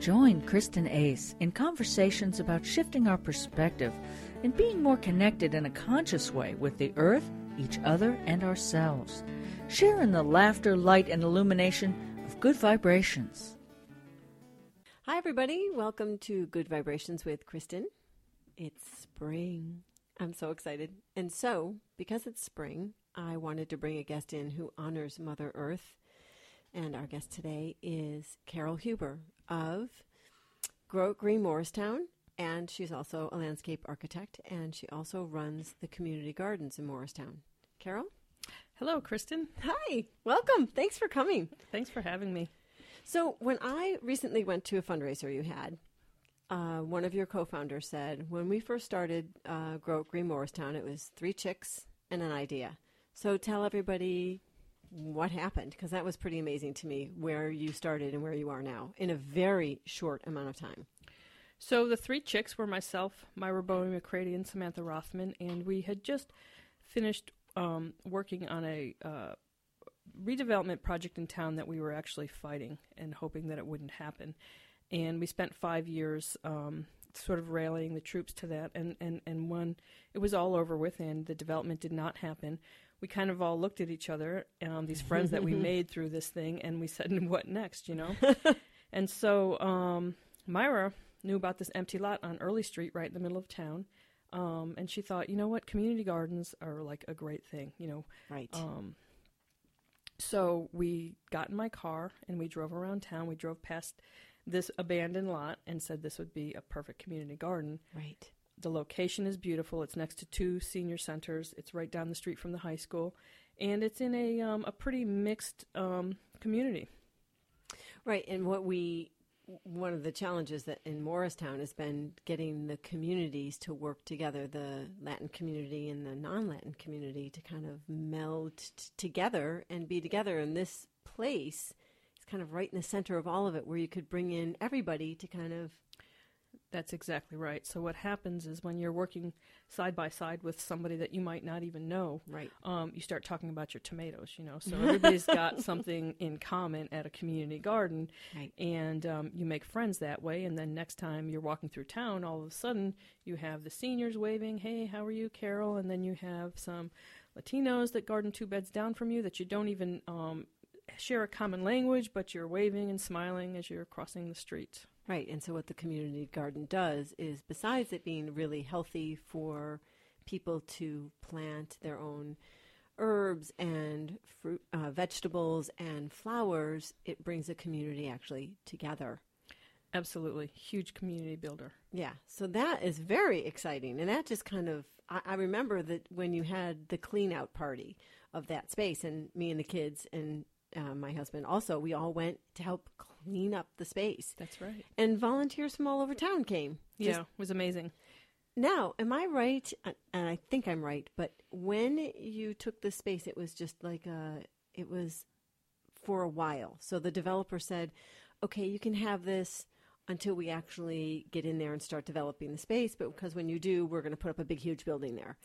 Join Kristen Ace in conversations about shifting our perspective and being more connected in a conscious way with the earth, each other, and ourselves. Share in the laughter, light, and illumination of good vibrations. Hi, everybody. Welcome to Good Vibrations with Kristen. It's spring. I'm so excited. And so, because it's spring, I wanted to bring a guest in who honors Mother Earth. And our guest today is Carolle Huber of Green Morristown. And she's also a landscape architect, and she also runs the community gardens in Morristown. Carolle? Hello, Kristen. Hi, welcome. Thanks for coming. Thanks for having me. So, when I recently went to a fundraiser you had, uh, one of your co-founders said, when we first started uh, Grow Green Morristown, it was three chicks and an idea. So, tell everybody what happened, because that was pretty amazing to me, where you started and where you are now in a very short amount of time. So, the three chicks were myself, Myra Bowie McCready, and Samantha Rothman, and we had just finished um, working on a uh, redevelopment project in town that we were actually fighting and hoping that it wouldn't happen. And we spent five years um, sort of rallying the troops to that. And, and, and when it was all over with and the development did not happen, we kind of all looked at each other, um, these friends that we made through this thing, and we said, what next, you know? and so um, Myra knew about this empty lot on Early Street right in the middle of town. Um, and she thought, you know what, community gardens are like a great thing, you know. Right. Um, so we got in my car and we drove around town. We drove past this abandoned lot and said this would be a perfect community garden. right. The location is beautiful. It's next to two senior centers. It's right down the street from the high school, and it's in a um, a pretty mixed um, community. Right, and what we one of the challenges that in Morristown has been getting the communities to work together, the Latin community and the non-Latin community to kind of meld t- together and be together. And this place is kind of right in the center of all of it, where you could bring in everybody to kind of That's exactly right. So what happens is when you're working side by side with somebody that you might not even know, right, um, you start talking about your tomatoes. You know, so everybody's got something in common at a community garden, right, and um, you make friends that way. And then next time you're walking through town, all of a sudden you have the seniors waving, "Hey, how are you, Carolle?" And then you have some Latinos that garden two beds down from you that you don't even um, share a common language, but you're waving and smiling as you're crossing the street. Right. And so what the community garden does is, besides it being really healthy for people to plant their own herbs and fruit, uh, vegetables and flowers, it brings a community actually together. Absolutely, huge community builder. Yeah, so that is very exciting, and that just kind of I, I remember that when you had the clean out party of that space, and me and the kids and uh, my husband also, we all went to help clean up the space, That's right. and volunteers from all over town came. Just- yeah, it was amazing. Now, am I right? Uh, And I think I'm right. But when you took the space, it was just like a, it was for a while. So the developer said, okay, you can have this until we actually get in there and start developing the space. But because when you do, we're going to put up a big, huge building there.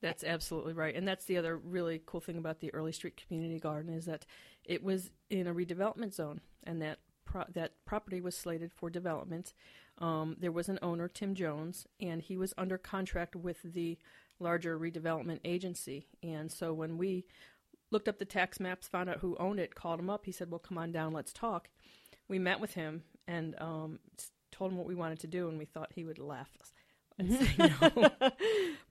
That's absolutely right. And that's the other really cool thing about the Early Street Community Garden is that it was in a redevelopment zone and that pro- that property was slated for development. Um, there was an owner, Tim Jones, and he was under contract with the larger redevelopment agency. And so when we looked up the tax maps, found out who owned it, called him up, he said, Well, come on down, let's talk. We met with him and um, told him what we wanted to do, and we thought he would laugh say no.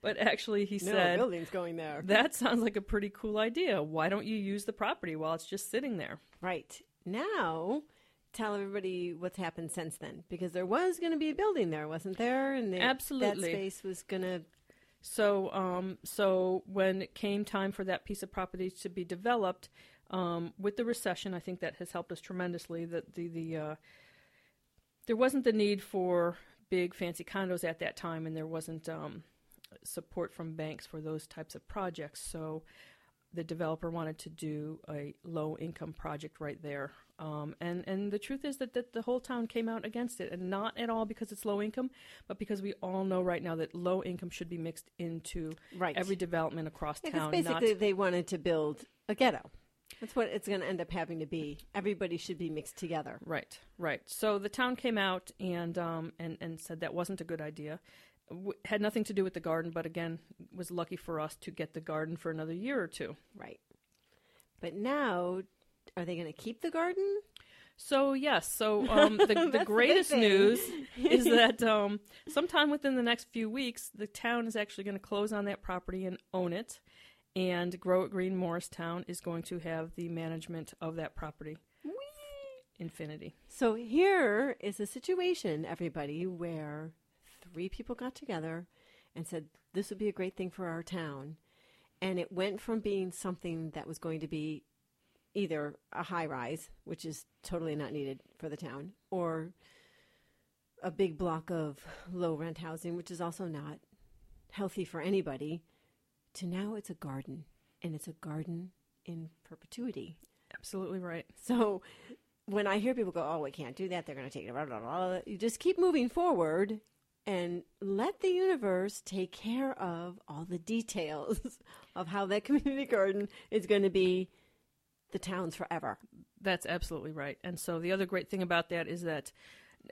but actually, he no said, buildings going there. that sounds like a pretty cool idea. Why don't you use the property while it's just sitting there? Right. Now, tell everybody what's happened since then. Because there was going to be a building there, wasn't there? And the, Absolutely. that space was going to. So, um, so when it came time for that piece of property to be developed, um, with the recession, I think that has helped us tremendously. That the the uh, there wasn't the need for big fancy condos at that time, and there wasn't um, support from banks for those types of projects. So the developer wanted to do a low income project right there. Um, and, and the truth is that, that the whole town came out against it, and not at all because it's low income, but because we all know right now that low income should be mixed into Right. every development across Because town. basically not, they wanted to build a ghetto. That's what it's going to end up having to be. Everybody should be mixed together. Right, right. So the town came out and um, and and said that wasn't a good idea. W- had nothing to do with the garden, but again, was lucky for us to get the garden for another year or two. Right. But now, are they going to keep the garden? So yes, so um, the, the greatest news is that um, sometime within the next few weeks, the town is actually going to close on that property and own it, and Grow It Green Morristown is going to have the management of that property. Infinity. So here is a situation, everybody, where three people got together and said this would be a great thing for our town. And it went from being something that was going to be either a high rise, which is totally not needed for the town, or a big block of low rent housing, which is also not healthy for anybody, to now it's a garden. And it's a garden in perpetuity. Absolutely right. So when I hear people go, "Oh, we can't do that," they're going to take it. Blah, blah, blah, you just keep moving forward and let the universe take care of all the details of how that community garden is going to be the town's forever. That's absolutely right. And so the other great thing about that is that,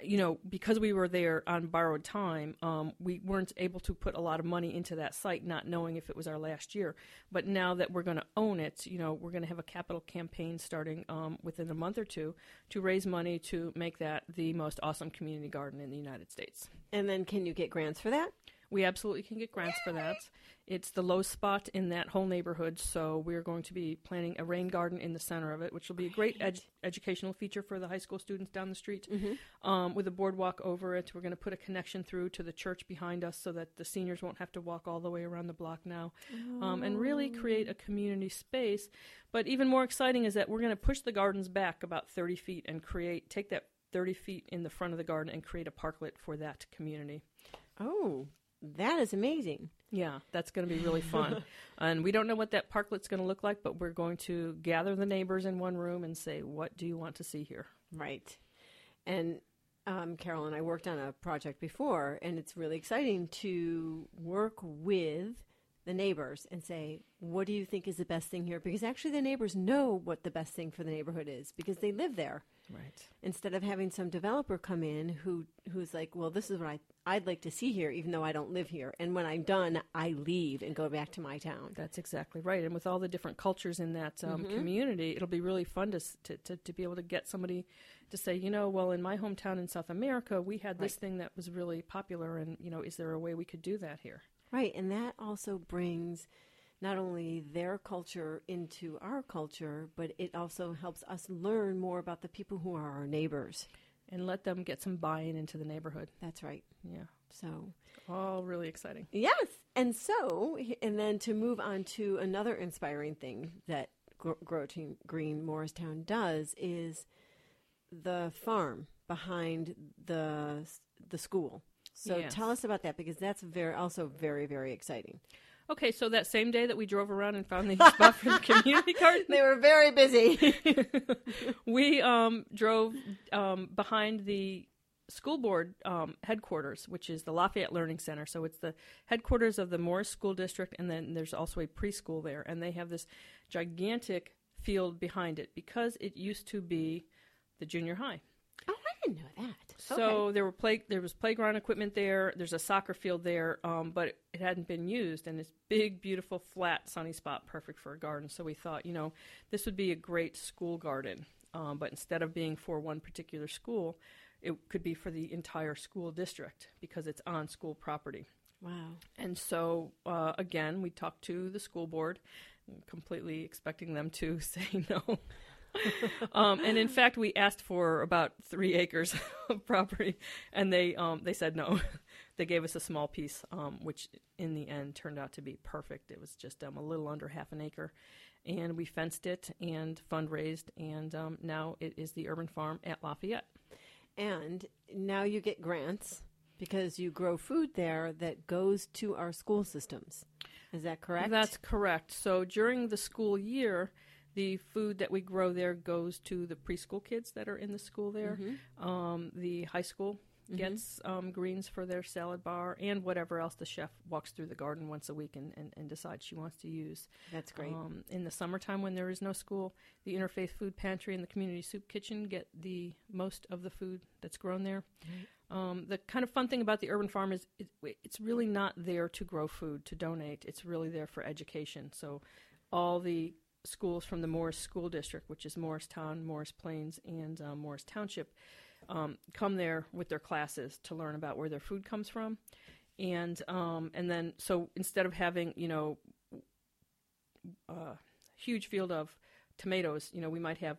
you know, because we were there on borrowed time, um, we weren't able to put a lot of money into that site, not knowing if it was our last year. But now that we're going to own it, you know, we're going to have a capital campaign starting um, within a month or two to raise money to make that the most awesome community garden in the United States. And then, can you get grants for that? We absolutely can get grants for that. It's the low spot in that whole neighborhood, so we're going to be planting a rain garden in the center of it, which will be a great ed- educational feature for the high school students down the street. Um, with a boardwalk over it, we're going to put a connection through to the church behind us so that the seniors won't have to walk all the way around the block now, um, and really create a community space. But even more exciting is that we're going to push the gardens back about 30 feet and create take that 30 feet in the front of the garden and create a parklet for that community. Oh, that is amazing. Yeah, that's going to be really fun. and we don't know what that parklet's going to look like, but we're going to gather the neighbors in one room and say, what do you want to see here? Right. And um, Carolle and I worked on a project before, and it's really exciting to work with the neighbors and say, what do you think is the best thing here? Because actually, the neighbors know what the best thing for the neighborhood is because they live there. Right. Instead of having some developer come in who who's like, well, this is what I I'd like to see here, even though I don't live here, and when I'm done, I leave and go back to my town. That's exactly right. And with all the different cultures in that um, Mm-hmm. community, it'll be really fun to, to, to, to be able to get somebody to say, you know, well, in my hometown in South America, we had this Right. thing that was really popular, and, you know, is there a way we could do that here? Right, and that also brings not only their culture into our culture, but it also helps us learn more about the people who are our neighbors. And let them get some buy in into the neighborhood. That's right. Yeah. So, All really exciting. yes. And so, and then to move on to another inspiring thing that Gro- Grow Green Morristown does is the farm behind the the school. So Yes. tell us about that because that's very also very very exciting. Okay, so that same day that we drove around and found the spot for the community garden, They were very busy. we um, drove um, behind the school board um, headquarters, which is the Lafayette Learning Center. So it's the headquarters of the Morris School District, and then there's also a preschool there. And they have this gigantic field behind it because it used to be the junior high. Oh, I didn't know that. So there were play there was playground equipment there. There's a soccer field there, um, but it hadn't been used. And this big, beautiful, flat, sunny spot, perfect for a garden. So we thought, you know, this would be a great school garden. Um, but instead of being for one particular school, it could be for the entire school district because it's on school property. wow. And so, uh, again, we talked to the school board, completely expecting them to say no. Um, and in fact, we asked for about three acres of property, and they um, they said no. they gave us a small piece, um, which in the end turned out to be perfect. It was just um, a little under half an acre, and we fenced it and fundraised, and um, now it is the urban farm at Lafayette. And now you get grants because you grow food there that goes to our school systems. Is that correct? That's correct. So during the school year, the food that we grow there goes to the preschool kids that are in the school there, Mm-hmm. um, the high school Mhm. gets um, greens for their salad bar and whatever else the chef walks through the garden once a week and, and, and decides she wants to use. That's great. Um, in the summertime, when there is no school, the Interfaith Food Pantry and the Community Soup Kitchen get the most of the food that's grown there. Um, the kind of fun thing about the urban farm is it, it's really not there to grow food to donate. It's really there for education. So, all the schools from the Morris School District, which is Morristown, Morris Plains, and uh, Morris Township, um, come there with their classes to learn about where their food comes from, and um, and then so instead of having you know a huge field of tomatoes, you know we might have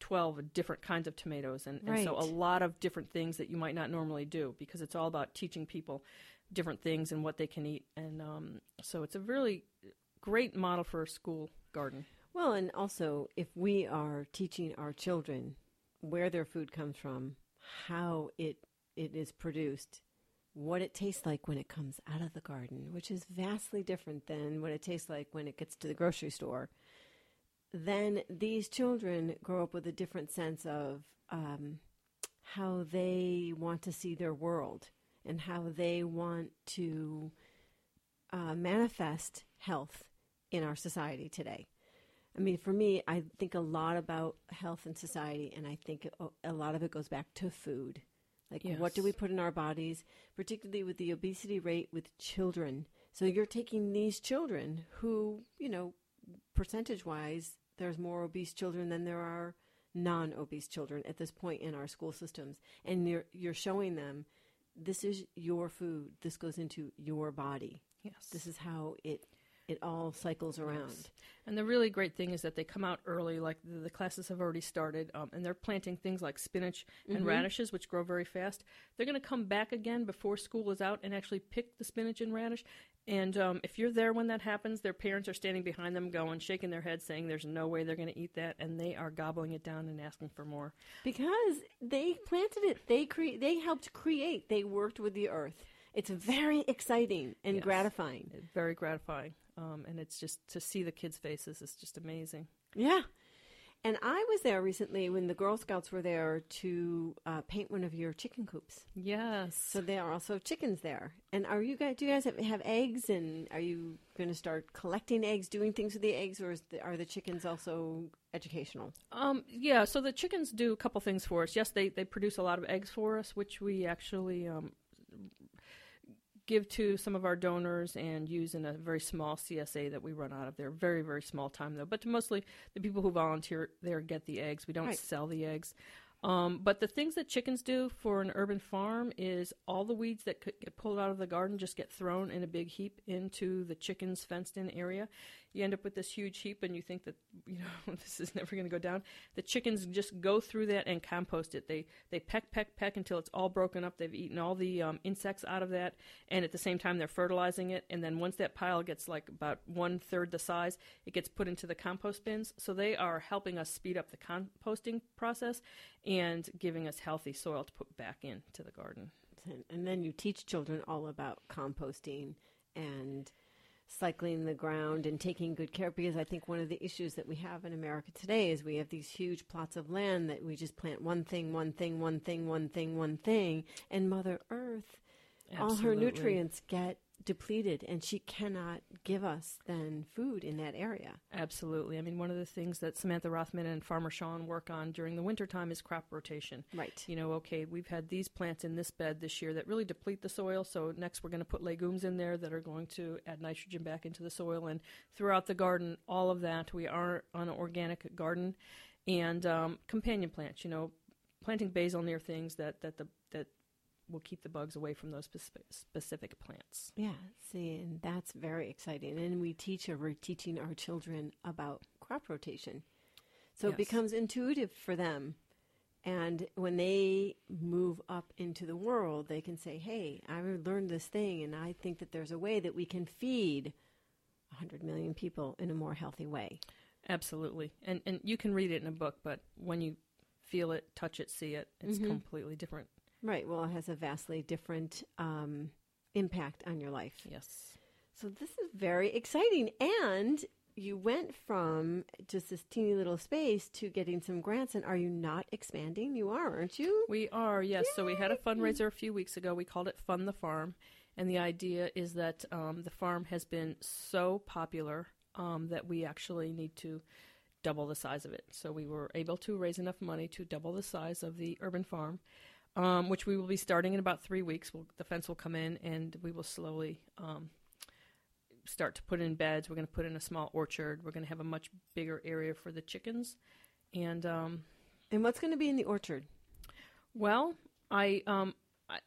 12 different kinds of tomatoes. And, and so a lot of different things that you might not normally do because it's all about teaching people different things and what they can eat. And um, so it's a really great model for a school garden Well, and also if we are teaching our children where their food comes from, how it it is produced, what it tastes like when it comes out of the garden, which is vastly different than what it tastes like when it gets to the grocery store, then these children grow up with a different sense of um, how they want to see their world and how they want to uh, manifest health in our society today. I mean, for me, I think a lot about health and society, and I think a- lot of it goes back to food. Like, what do we put in our bodies, particularly with the obesity rate with children? So, you're taking these children who, you know, percentage wise, there's more obese children than there are non obese children at this point in our school systems. And you're, you're showing them this is your food, this goes into your body. yes This is how it, it all cycles around. Yes. And the really great thing is that they come out early, like the, the classes have already started, um, and they're planting things like spinach and Mhm. radishes, which grow very fast. They're going to come back again before school is out and actually pick the spinach and radish. And um, if you're there when that happens, their parents are standing behind them, going, shaking their heads, saying, "There's no way they're going to eat that," and they are gobbling it down and asking for more. Because they planted it, they cre- they helped create, they worked with the earth. It's very exciting and Yes. gratifying. Very gratifying, um, and it's just to see the kids' faces is just amazing. Yeah. And I was there recently when the Girl Scouts were there to uh, paint one of your chicken coops. Yes. So there are also chickens there. And are you guys? Do you guys have, have eggs? And are you going to start collecting eggs, doing things with the eggs, or is the, are the chickens also educational? Um, yeah, so the chickens do a couple things for us. Yes, they, they produce a lot of eggs for us, which we actually um, give to some of our donors and use in a very small CSA that we run out of there. Very, very small time, though. But to mostly the people who volunteer there get the eggs. We don't Right. sell the eggs. Um, but the things that chickens do for an urban farm is all the weeds that could get pulled out of the garden just get thrown in a big heap into the chickens' fenced in area. You end up with this huge heap, and you think that you know this is never going to go down. The chickens just go through that and compost it. They they peck peck peck until it's all broken up. They've eaten all the um, insects out of that, and at the same time they're fertilizing it. And then once that pile gets like about one third the size, it gets put into the compost bins. So they are helping us speed up the composting process and giving us healthy soil to put back into the garden. And, and then you teach children all about composting and cycling the ground and taking good care because I think one of the issues that we have in America today is we have these huge plots of land that we just plant one thing, one thing, one thing, one thing, one thing, and Mother Earth, all her nutrients get depleted and she cannot give us then food in that area. Absolutely. I mean, one of the things that Samantha Rothman and Farmer Sean work on during the wintertime is crop rotation. Right. You know, okay, we've had these plants in this bed this year that really deplete the soil, so next we're going to put legumes in there that are going to add nitrogen back into the soil. And throughout the garden, all of that, we are on an organic garden. And um, companion plants, you know, planting basil near things that, that, the, will keep the bugs away from those specific, specific plants. Yeah, see, and that's very exciting. And we teach, or we're teaching our children about crop rotation. So it becomes intuitive for them. And when they move up into the world, they can say, hey, I learned this thing, and I think that there's a way that we can feed 100 million people in a more healthy way. Absolutely. And and you can read it in a book, but when you feel it, touch it, see it, it's Mhm. completely different. Right. Well, it has a vastly different um, impact on your life. Yes. So this is very exciting. And you went from just this teeny little space to getting some grants, and are you not expanding? You are, aren't you? We are, yes. So we had a fundraiser a few weeks ago. We called it Fund the Farm. And the idea is that um, the farm has been so popular um, that we actually need to double the size of it. So we were able to raise enough money to double the size of the urban farm, um, which we will be starting in about three weeks. We'll, the fence will come in and we will slowly um, start to put in beds. We're going to put in a small orchard. We're going to have a much bigger area for the chickens. And um, And what's going to be in the orchard? well, I um I,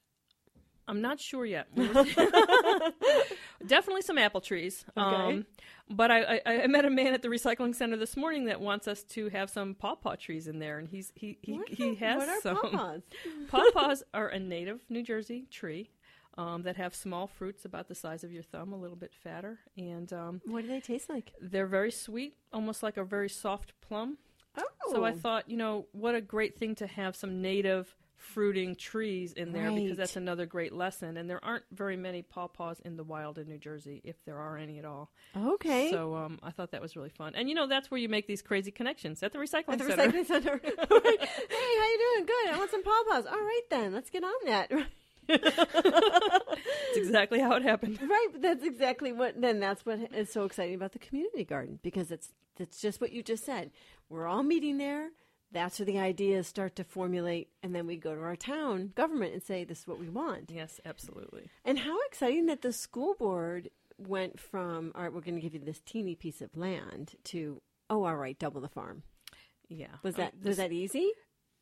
I'm not sure yet. Definitely some apple trees. Okay. Um, but I, I, I met a man at the recycling center this morning that wants us to have some pawpaw trees in there, and he's he he, What he has what are some. pawpaws? Pawpaws are a native New Jersey tree um, that have small fruits about the size of your thumb, a little bit fatter, and um, What do they taste like? they're very sweet, almost like a very soft plum. Oh, So I thought, you know, what a great thing to have some native fruiting trees in there Right. because that's another great lesson. And there aren't very many pawpaws in the wild in New Jersey, if there are any at all. okay. So um, I thought that was really fun. And you know, that's where you make these crazy connections at the recycling At the center. recycling center. hey, how you doing? Good. I want some pawpaws. All right then, let's get on that. That's exactly how it happened. Right, that's exactly what. Then that's what is so exciting about the community garden because it's it's just what you just said. We're all meeting there. That's where the ideas start to formulate, and then we go to our town government and say, "This is what we want." Yes, absolutely. And how exciting that the school board went from, "All right, we're going to give you this teeny piece of land," to, "Oh, all right, double the farm." Yeah. Was that this- was that easy?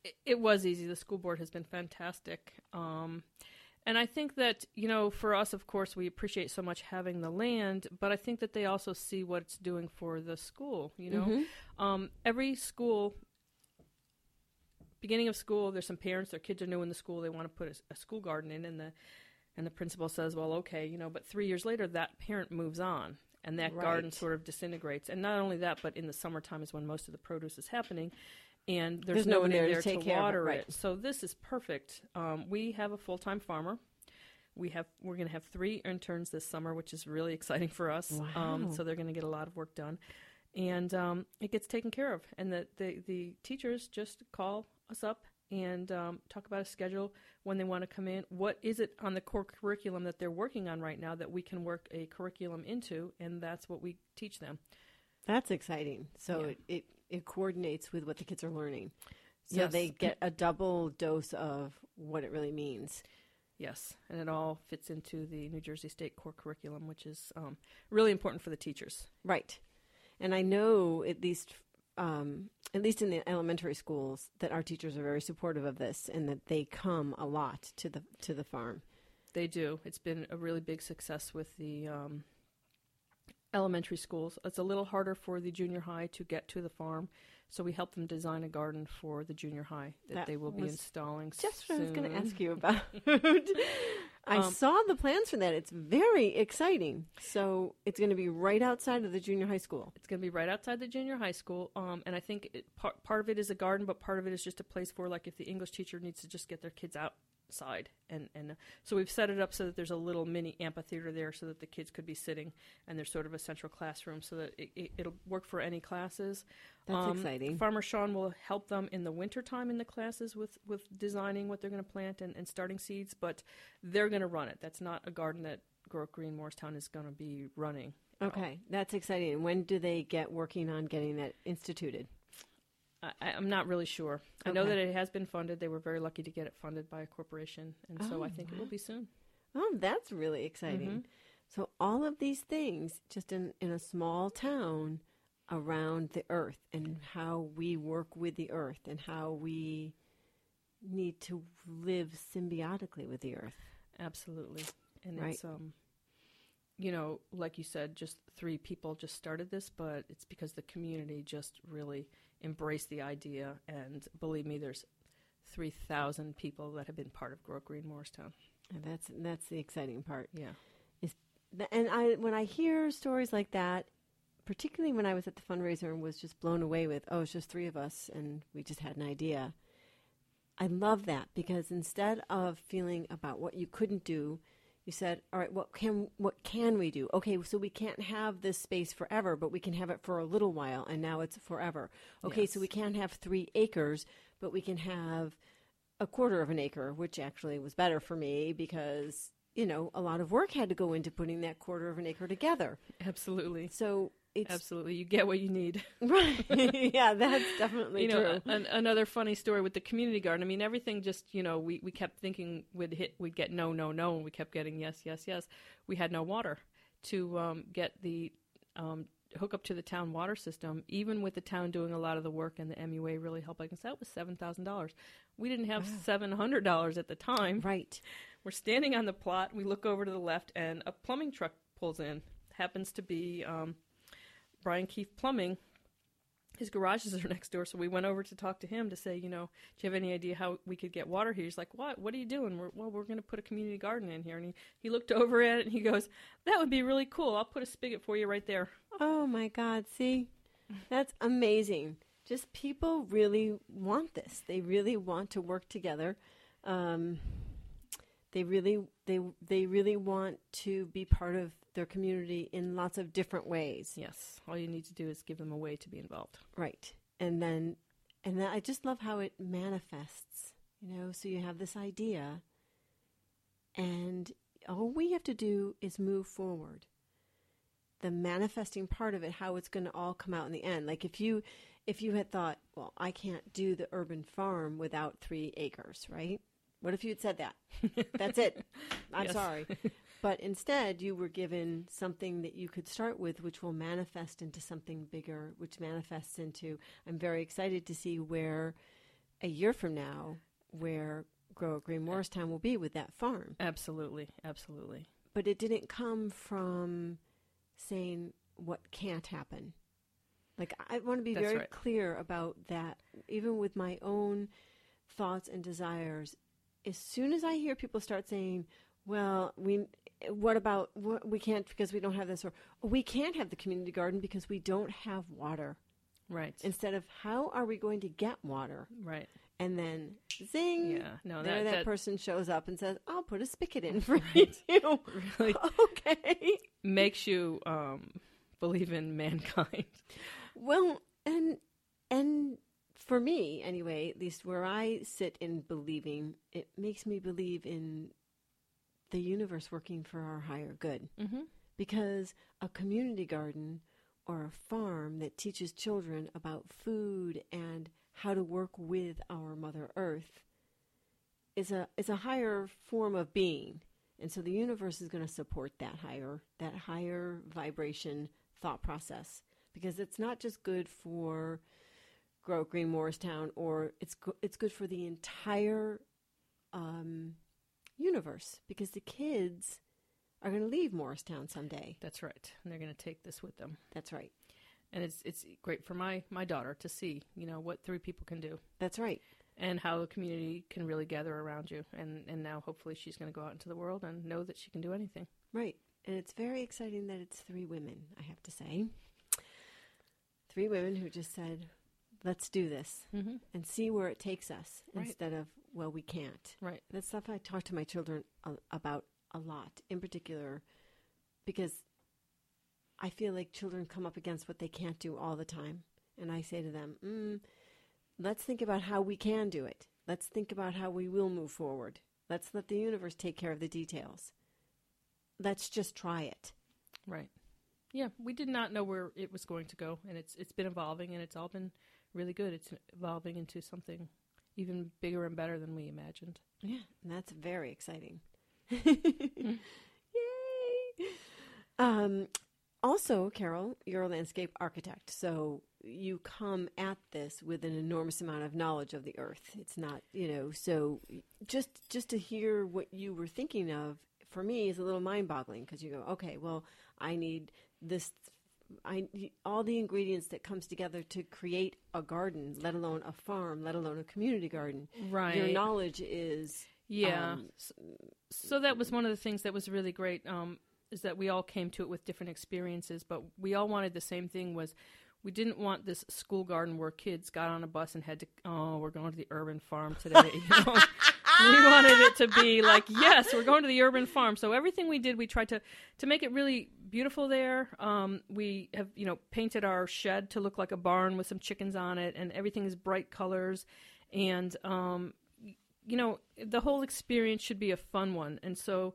it, it was easy. The school board has been fantastic. Um, and I think that, you know, for us, of course, we appreciate so much having the land, but I think that they also see what it's doing for the school, you know. Mm-hmm. Um, every school, beginning of school, there's some parents, their kids are new in the school, they want to put a, a school garden in, and the, and the principal says, well, okay, you know, but three years later, that parent moves on. And that garden sort of disintegrates. And not only that, but in the summertime is when most of the produce is happening and There's there's, no one there to there to, care of it, water right. it. So this is perfect. Um, we have a full time farmer. We have we're going to have three interns this summer, which is really exciting for us. Wow. Um, so they're going to get a lot of work done, and um, it gets taken care of. And the, the the teachers just call us up and um, talk about a schedule when they want to come in. What is it on the core curriculum that they're working on right now that we can work a curriculum into, and that's what we teach them. That's exciting. So Yeah. it, it it coordinates with what the kids are learning. So Yes. they get a double dose of what it really means. Yes, and it all fits into the New Jersey State core curriculum, which is um, really important for the teachers. Right. And I know at least um, at least in the elementary schools that our teachers are very supportive of this and that they come a lot to the to the farm. They do. It's been a really big success with the um, elementary schools. It's a little harder for the junior high to get to the farm, so we help them design a garden for the junior high that, That they will be installing. Just what I was going to ask you about. I Um, saw the plans for that. It's very exciting. So it's going to be right outside of the junior high school. It's going to be right outside the junior high school, um, and I think it, part part of it is a garden, but part of it is just a place for like if the English teacher needs to just get their kids outside, and and uh, so we've set it up so that there's a little mini amphitheater there, so that the kids could be sitting, and there's sort of a central classroom, so that it, it, it'll work for any classes. That's Um, exciting. Farmer Sean will help them in the wintertime in the classes with, with designing what they're going to plant and, and starting seeds, but they're going to run it. That's not a garden that Grow Green Morristown is going to be running. Okay, that's exciting. When do they get working on getting that instituted? I, I'm not really sure. I know that it has been funded. They were very lucky to get it funded by a corporation, and so Oh, I think it will be soon. Oh, that's really exciting. Mhm. So all of these things just in, in a small town around the earth and how we work with the earth and how we need to live symbiotically with the earth. Absolutely, and Right. it's um, you know, like you said, just three people just started this, but it's because the community just really embraced the idea, and believe me, there's three thousand people that have been part of Grow Green Morristown. And that's that's the exciting part. Yeah, Th- And I when I hear stories like that, particularly when I was at the fundraiser and was just blown away with, oh, it's just three of us and we just had an idea. I love that because instead of feeling about what you couldn't do, You said, "All right, what can what can we do? Okay, so we can't have this space forever, but we can have it for a little while, and now it's forever. Okay, so we can't have three acres, but we can have a quarter of an acre, which actually was better for me because you know a lot of work had to go into putting that quarter of an acre together. Absolutely. So it's Absolutely. You get what you need. right. yeah, that's definitely you know, true. an, another funny story with the community garden. I mean, everything just, you know, we, we kept thinking we'd hit, we'd get no, no, no, and we kept getting yes, yes, yes. We had no water to um, get the um, hook up to the town water system. Even with the town doing a lot of the work and the MUA really helping us out was seven thousand dollars. We didn't have seven hundred dollars at the time. right. We're standing on the plot. We look over to the left, and a plumbing truck pulls in. Happens to be um, Brian Keith Plumbing. His garages are next door, so we went over to talk to him to say, you know, do you have any idea how we could get water here? He's like, what? What are you doing? We're, well, we're going to put a community garden in here. And he, he looked over at it and he goes, that would be really cool. I'll put a spigot for you right there. Oh my God! See, that's amazing. Just people really want this. They really want to work together. Um, they really, they, they really want to be part of their community in lots of different ways. Yes, all you need to do is give them a way to be involved. Right. And then, and then I just love how it manifests. You know, so you have this idea, and all we have to do is move forward. The manifesting part of it, how it's going to all come out in the end. Like if you, if you had thought, well, I can't do the urban farm without three acres, right? What if you had said that? That's it. I'm Yes. sorry. But instead, you were given something that you could start with, which will manifest into something bigger, which manifests into. I'm very excited to see where a year from now, where Grow Green Morristown will be with that farm. Absolutely, absolutely. But it didn't come from saying what can't happen. Like, I want to be That's very right. clear about that, even with my own thoughts and desires. As soon as I hear people start saying, well, we, what about, what, we can't because we don't have this, or we can't have the community garden because we don't have water. Right, Instead of, how are we going to get water? right. And then, zing, Yeah, no, there that, that, that person shows up and says, I'll put a spigot in for you. really okay. makes you um, believe in mankind. Well, and and for me anyway, at least where I sit in believing, it makes me believe in the universe working for our higher good. Mm-hmm. Because a community garden or a farm that teaches children about food and how to work with our Mother Earth is a is a higher form of being. And so the universe is going to support that higher that higher vibration thought process because it's not just good for Grow Green Morristown or it's go- it's good for the entire um, universe because the kids are going to leave Morristown someday. That's right, and they're going to take this with them, That's right. and it's it's great for my my daughter to see, you know, what three people can do, That's right. and how the community can really gather around you, and and now hopefully she's going to go out into the world and know that she can do anything. Right. And it's very exciting that it's three women, I have to say. Three women who just said, let's do this Mm-hmm. and see where it takes us Right. instead of, well, we can't. Right. That's stuff I talk to my children a- about a lot, in particular, because I feel like children come up against what they can't do all the time. And I say to them, mm, let's think about how we can do it. Let's think about how we will move forward. Let's let the universe take care of the details. Let's just try it. Right. Yeah, we did not know where it was going to go, and it's it's been evolving, and it's all been really good. It's evolving into something even bigger and better than we imagined. Yeah, and that's very exciting. Yay! Um, also, Carolle, you're a landscape architect, so you come at this with an enormous amount of knowledge of the earth. It's not, you know, so just just to hear what you were thinking of for me is a little mind-boggling because you go, okay, well, I need this. I all the ingredients that comes together to create a garden, let alone a farm, let alone a community garden. Right. Your knowledge is Yeah. um, so that was one of the things that was really great. Um, is that we all came to it with different experiences, but we all wanted the same thing. Was we didn't want this school garden where kids got on a bus and had to. Oh, we're going to the urban farm today. You know? We wanted it to be like yes we're going to the urban farm. So everything we did we tried to to make it really beautiful there. Um, we have you know painted our shed to look like a barn with some chickens on it and everything is bright colors. And um, you know the whole experience should be a fun one. And so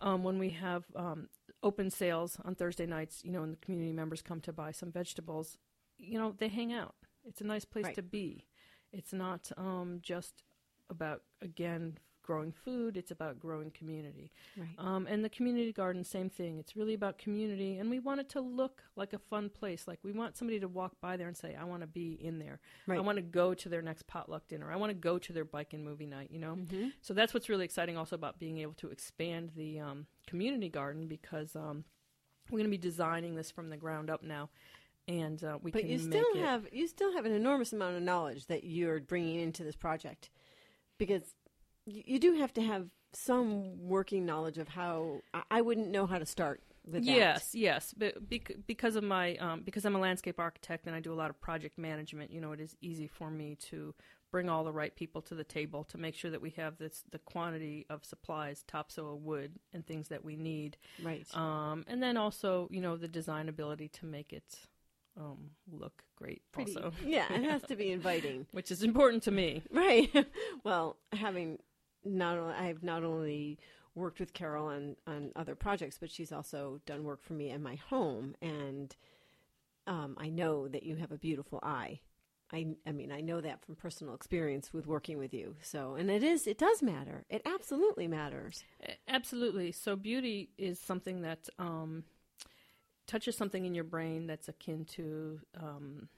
um, when we have um, open sales on thursday nights you know and the community members come to buy some vegetables you know they hang out. It's a nice place Right. to be. It's not um, just about again growing food it's about growing community. Right. um, and the community garden same thing. It's really about community and we want it to look like a fun place. Like we want somebody to walk by there and say i want to be in there. I want to go to their next potluck dinner. I want to go to their bike and movie night you know? Mhm. so that's what's really exciting also about being able to expand the um, community garden because um, we're going to be designing this from the ground up now and uh, we But you still it have you still have an enormous amount of knowledge that you're bringing into this project, because you, you do have to have some working knowledge of how. I, I wouldn't know how to start with that. Yes, yes, but bec- because of my um, because I'm a landscape architect and I do a lot of project management, you know, it is easy for me to bring all the right people to the table to make sure that we have this the quantity of supplies, topsoil, wood, and things that we need, Right. um, and then also you know the design ability to make it um, look great, Pretty. also, Yeah, it has to be inviting. which is important to me. Right. well, having not only I've not only worked with Carolle on on other projects, but she's also done work for me in my home, and um, I know that you have a beautiful eye. I I mean I know that from personal experience with working with you. So, and it is it does matter. It absolutely matters. Absolutely. So beauty is something that um, touches something in your brain that's akin to um,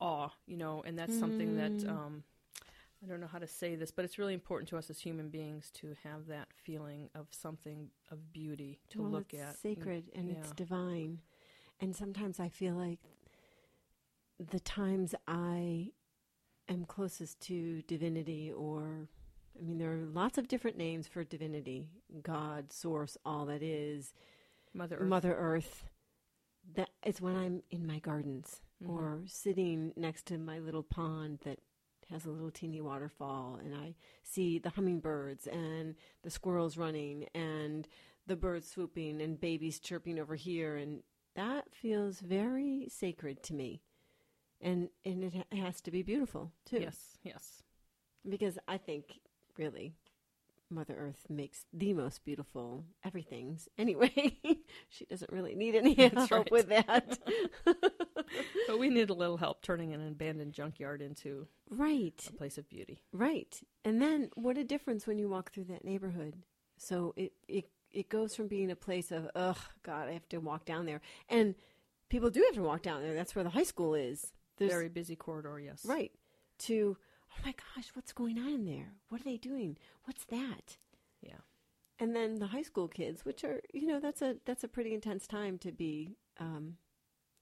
awe, you know, and that's something that Mm. um, I don't know how to say this, but it's really important to us as human beings to have that feeling of something of beauty to Well, look it's at. sacred and it's yeah. divine. And sometimes I feel like the times I am closest to divinity, or I mean, there are lots of different names for divinity God, Source, all that is, Mother Earth. Mother Earth. That is when I'm in my gardens Mhm. or sitting next to my little pond that has a little teeny waterfall and I see the hummingbirds and the squirrels running and the birds swooping and babies chirping over here and that feels very sacred to me. And and it ha- has to be beautiful too Yes, yes. because I think really Mother Earth makes the most beautiful everything's anyway. she doesn't really need any help right. with that. But we need a little help turning an abandoned junkyard into right. a place of beauty. Right. And then what a difference when you walk through that neighborhood. So it it it goes from being a place of ugh god, I have to walk down there. And people do have to walk down there. That's where the high school is. There's Very busy corridor, yes. right to oh my gosh, what's going on in there? What are they doing? What's that? Yeah. And then the high school kids, which are you know that's a that's a pretty intense time to be um,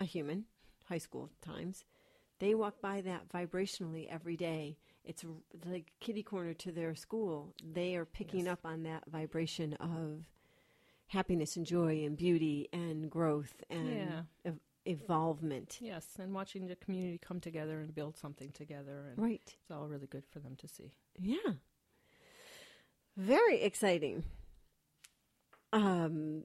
a human. High school times, they walk by that vibrationally every day. It's like kitty corner to their school. They are picking Yes. up on that vibration of happiness and joy and beauty and growth and Yeah. Ev- evolvement. Yes, and watching the community come together and build something together, and Right. it's all really good for them to see. Yeah. Very exciting. Um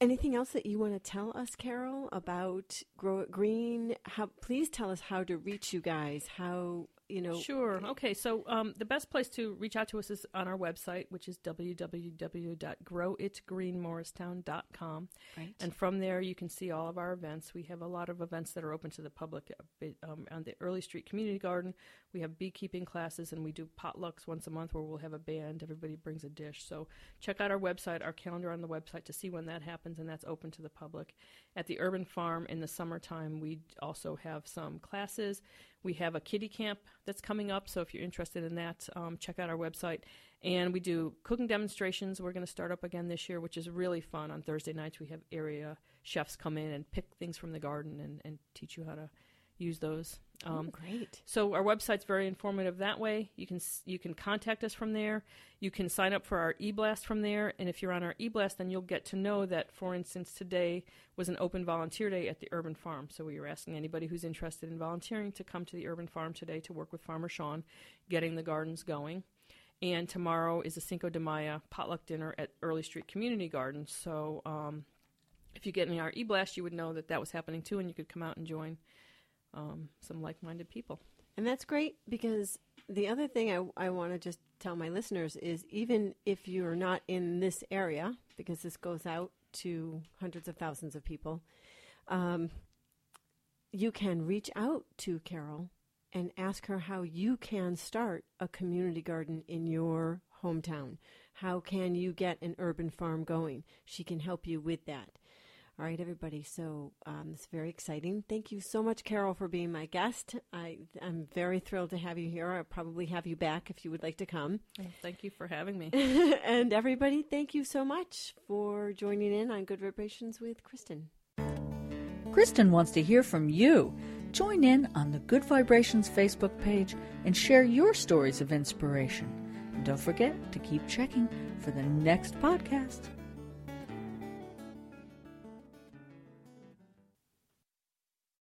anything else that you want to tell us, Carolle, about Grow It Green? How please tell us how to reach you guys, how you know Sure. Okay. So um, the best place to reach out to us is on our website, which is www.growitgreenmorristown.com. right. And from there, you can see all of our events. We have a lot of events that are open to the public. Um, on the Early Street Community Garden, we have beekeeping classes, and we do potlucks once a month where we'll have a band. Everybody brings a dish. So check out our website, our calendar on the website to see when that happens, and that's open to the public. At the Urban Farm in the summertime, we also have some classes. We have a kiddie camp that's coming up, so if you're interested in that, um, check out our website. And we do cooking demonstrations. We're going to start up again this year, which is really fun. On Thursday nights, we have area chefs come in and pick things from the garden and, and teach you how to use those. Um, oh, great. So our website's very informative that way. You can you can contact us from there. You can sign up for our e-blast from there, and if you're on our e-blast, then you'll get to know that, for instance, today was an open volunteer day at the Urban Farm. So we were asking anybody who's interested in volunteering to come to the Urban Farm today to work with Farmer Sean, getting the gardens going. And tomorrow is a Cinco de Mayo potluck dinner at Early Street Community Garden. So um, if you get in our e-blast, you would know that that was happening too, and you could come out and join um, some like-minded people. And that's great because the other thing I, I want to just tell my listeners is even if you're not in this area, because this goes out to hundreds of thousands of people, um, you can reach out to Carolle and ask her how you can start a community garden in your hometown. How can you get an urban farm going? She can help you with that. All right, everybody. So um, it's very exciting. Thank you so much, Carolle, for being my guest. I, I'm very thrilled to have you here. I'll probably have you back if you would like to come. Well, thank you for having me. and everybody, thank you so much for joining in on Good Vibrations with Kristen. Kristen wants to hear from you. Join in on the Good Vibrations Facebook page and share your stories of inspiration. And don't forget to keep checking for the next podcast.